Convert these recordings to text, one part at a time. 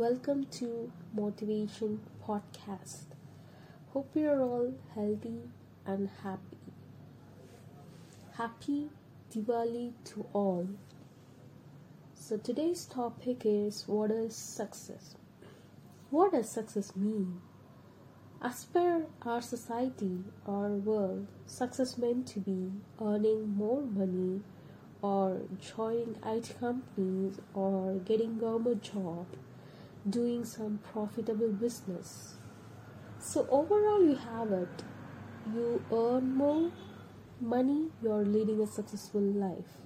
Welcome to Motivation Podcast. Hope you're all healthy and happy. Happy Diwali to all. So today's topic is what is success? What does success mean? As per our society, our world, success meant to be earning more money or joining IT companies or getting a government job, doing some profitable business. So overall you have it. You earn more money, you're leading a successful life.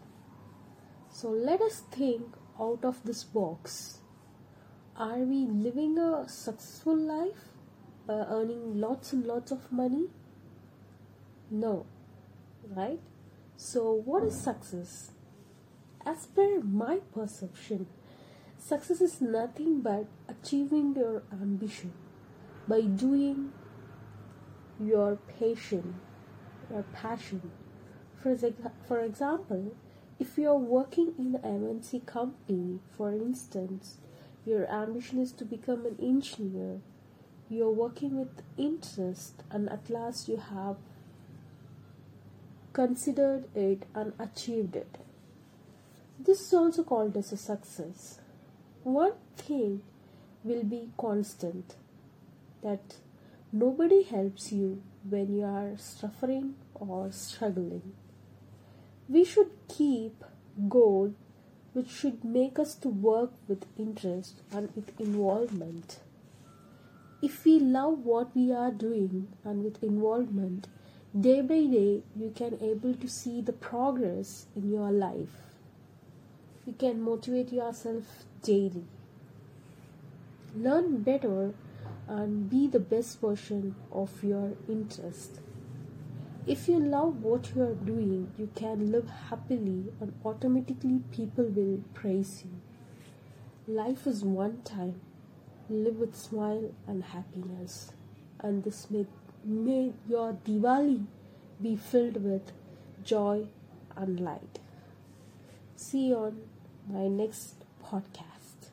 So let us think out of this box. Are we living a successful life? Uh, earning lots and lots of money? No, right? So, what is success? As per my perception, success is nothing but achieving your ambition by doing your passion, your passion. For, for example, if you are working in an MNC company, for instance, your ambition is to become an engineer, you're working with interest, and at last you have considered it and achieved it. This is also called as a success. One thing will be constant that nobody helps you when you are suffering or struggling. We should keep goal which should make us to work with interest and with involvement. If we love what we are doing and with involvement, day by day you can able to see the progress in your life you can motivate yourself daily. Learn better and be the best version of your interest. If you love what you are doing you can live happily and automatically people will praise you. Life is one time. Live with smile and happiness. And this may May your Diwali be filled with joy and light. See you on my next podcast.